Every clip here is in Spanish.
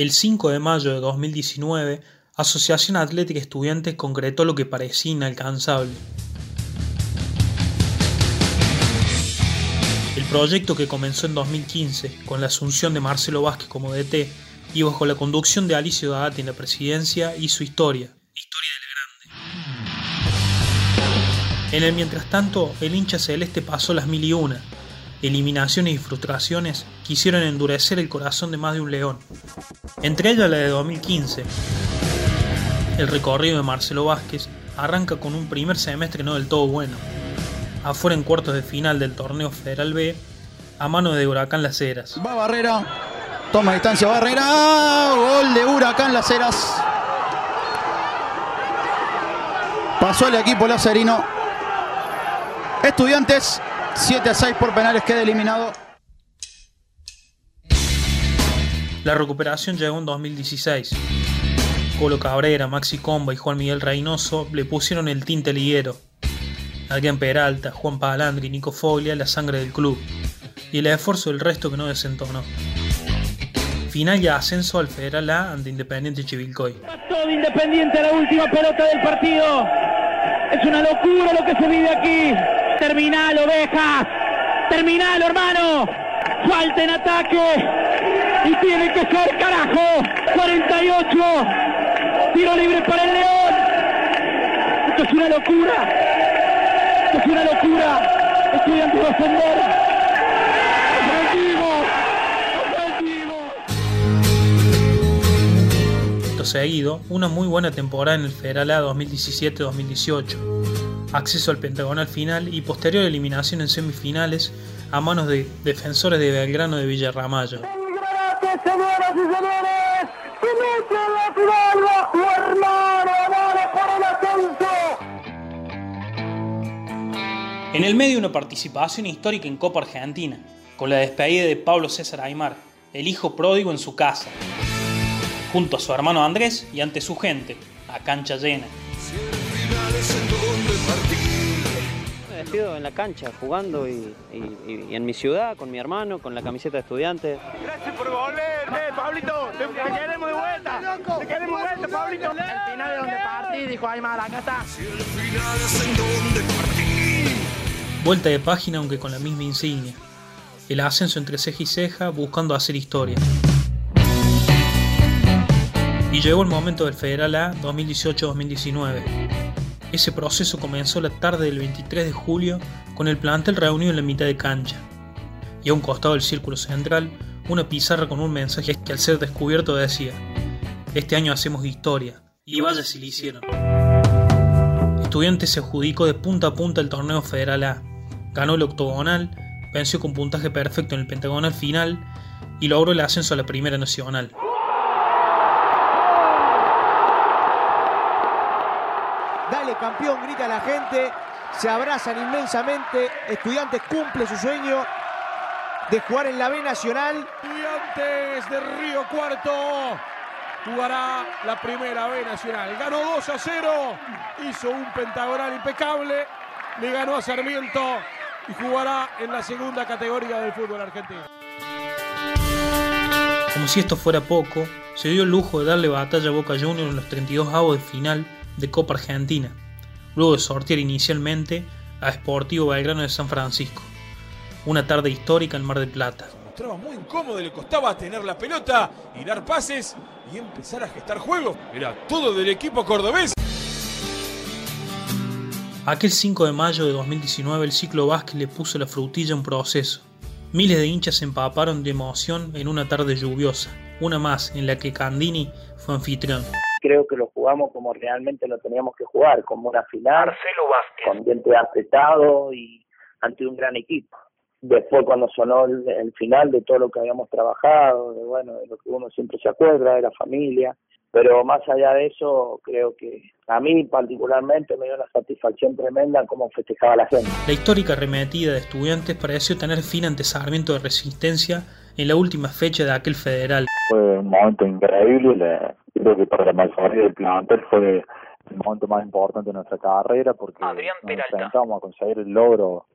El 5 de mayo de 2019, Asociación Atlética Estudiantes concretó lo que parecía inalcanzable. El proyecto que comenzó en 2015 con la asunción de Marcelo Vázquez como DT y bajo la conducción de Alicio Dagati en la presidencia hizo historia, historia de la grande. En el mientras tanto, el hincha celeste pasó las mil y una, eliminaciones y frustraciones quisieron endurecer el corazón de más de un león. Entre ellas la de 2015. El recorrido de Marcelo Vázquez arranca con un primer semestre no del todo bueno. Afuera en cuartos de final del torneo Federal B, a mano de Huracán Las Heras. Va Barrera, toma distancia Barrera, gol de Huracán Las Heras. Pasó el equipo lacerino. Estudiantes 7 a 6 por penales queda eliminado. La recuperación llegó en 2016. Colo Cabrera, Maxi Comba y Juan Miguel Reynoso le pusieron el tinte liguero. Adrián Peralta, Juan Palandri y Nico Foglia la sangre del club. Y el esfuerzo del resto que no desentonó. Final y ascenso al Federal A ante Independiente Chivilcoy. Todo Independiente la última pelota del partido. Es una locura lo que se vive aquí. Terminal, ovejas. Terminal, hermano. Falta en ataque. Y tiene que ser, carajo. 48. Tiro libre para el León. Esto es una locura. Esto es una locura. Estudiantes va a ascender. seguido, una muy buena temporada en el Federal A 2017-2018, acceso al pentagonal final y posterior eliminación en semifinales a manos de defensores de Belgrano de Villarramayo. En el medio una participación histórica en Copa Argentina, con la despedida de Pablo César Aymar, el hijo pródigo en su casa junto a su hermano Andrés y ante su gente, a cancha llena. Me despido en la cancha, jugando y, en mi ciudad, con mi hermano, con la camiseta de estudiante. Gracias volver, eh, Pablito, te, queremos de vuelta, te queremos de vuelta, Pablito. El final es donde partí, dijo Aymar, acá está. Vuelta de página aunque con la misma insignia. El ascenso entre ceja y ceja buscando hacer historia. Y llegó el momento del Federal A 2018-2019. Ese proceso comenzó la tarde del 23 de julio con el plantel reunido en la mitad de cancha. Y a un costado del círculo central, una pizarra con un mensaje que al ser descubierto decía, este año hacemos historia, y vaya si lo hicieron. Estudiantes se adjudicó de punta a punta el torneo Federal A, ganó el octogonal, venció con puntaje perfecto en el pentagonal final y logró el ascenso a la Primera Nacional. campeón, grita la gente, se abrazan inmensamente, Estudiantes cumple su sueño de jugar en la B Nacional. Estudiantes de Río Cuarto jugará la primera B Nacional. Ganó 2 a 0, hizo un pentagonal impecable, le ganó a Sarmiento y jugará en la segunda categoría del fútbol argentino. Como si esto fuera poco, se dio el lujo de darle batalla a Boca Juniors en los 32 avos de final de Copa Argentina luego de sortear inicialmente a Sportivo Belgrano de San Francisco. Una tarde histórica en Mar del Plata. mostraba muy incómodo, le costaba tener la pelota y dar pases y empezar a gestar juego. Era todo del equipo cordobés. Aquel 5 de mayo de 2019 el ciclo Vázquez le puso la frutilla a un proceso. Miles de hinchas se empaparon de emoción en una tarde lluviosa, una más en la que Candini fue anfitrión creo que lo jugamos como realmente lo teníamos que jugar, como una final, Marcelo Vázquez. con diente apretado y ante un gran equipo. Después cuando sonó el, final de todo lo que habíamos trabajado, de bueno, de lo que uno siempre se acuerda, de la familia, pero más allá de eso, creo que a mí particularmente me dio una satisfacción tremenda cómo festejaba la gente. La histórica arremetida de estudiantes pareció tener fin ante Sarmiento de Resistencia en la última fecha de aquel federal. Fue un momento increíble, creo que para la mayoría del plantel fue el momento más importante de nuestra carrera porque Adrián nos enfrentamos a conseguir el logro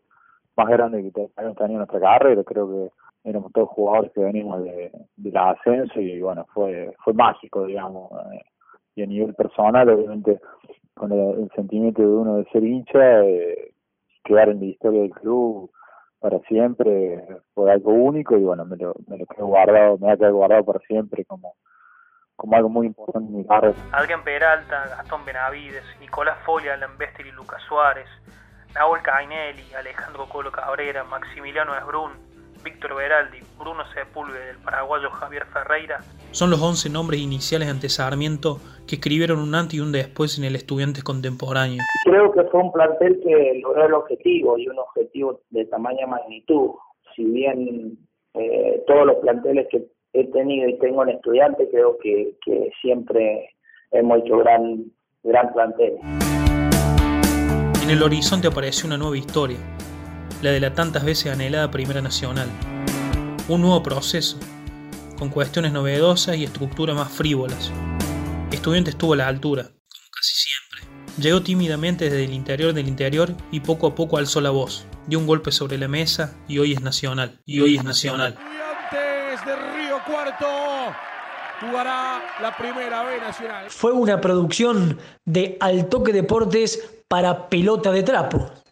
más grande que habíamos tenido en nuestra carrera. Creo que éramos todos jugadores que venimos de, la ascenso y bueno, fue fue mágico, digamos. Eh, y a nivel personal, obviamente, con el, sentimiento de uno de ser hincha, eh, quedar en la historia del club para siempre fue algo único y bueno, me lo, me lo quedo guardado, me ha quedado guardado para siempre como como algo muy importante en mi carrera. Adrián Peralta, Gastón Benavides, Nicolás Folia, Alan y Lucas Suárez, Nahuel Cainelli, Alejandro Colo Cabrera, Maximiliano Esbrun, Víctor Veraldi, Bruno Sepúlveda, el paraguayo Javier Ferreira. Son los 11 nombres iniciales ante Sarmiento que escribieron un antes y un después en el estudiante contemporáneo. Creo que fue un plantel que logró el objetivo y un objetivo de tamaña magnitud. Si bien eh, todos los planteles que he tenido y tengo en estudiante, creo que, que siempre hemos hecho gran, gran plantel. En el horizonte apareció una nueva historia, la de la tantas veces anhelada Primera Nacional. Un nuevo proceso, con cuestiones novedosas y estructuras más frívolas. Estudiante estuvo a la altura, como casi siempre. Llegó tímidamente desde el interior del interior y poco a poco alzó la voz. Dio un golpe sobre la mesa y hoy es nacional. Y hoy es nacional. Estudiantes de Río Cuarto jugará la primera B nacional. Fue una producción de Altoque Deportes para Pelota de Trapo.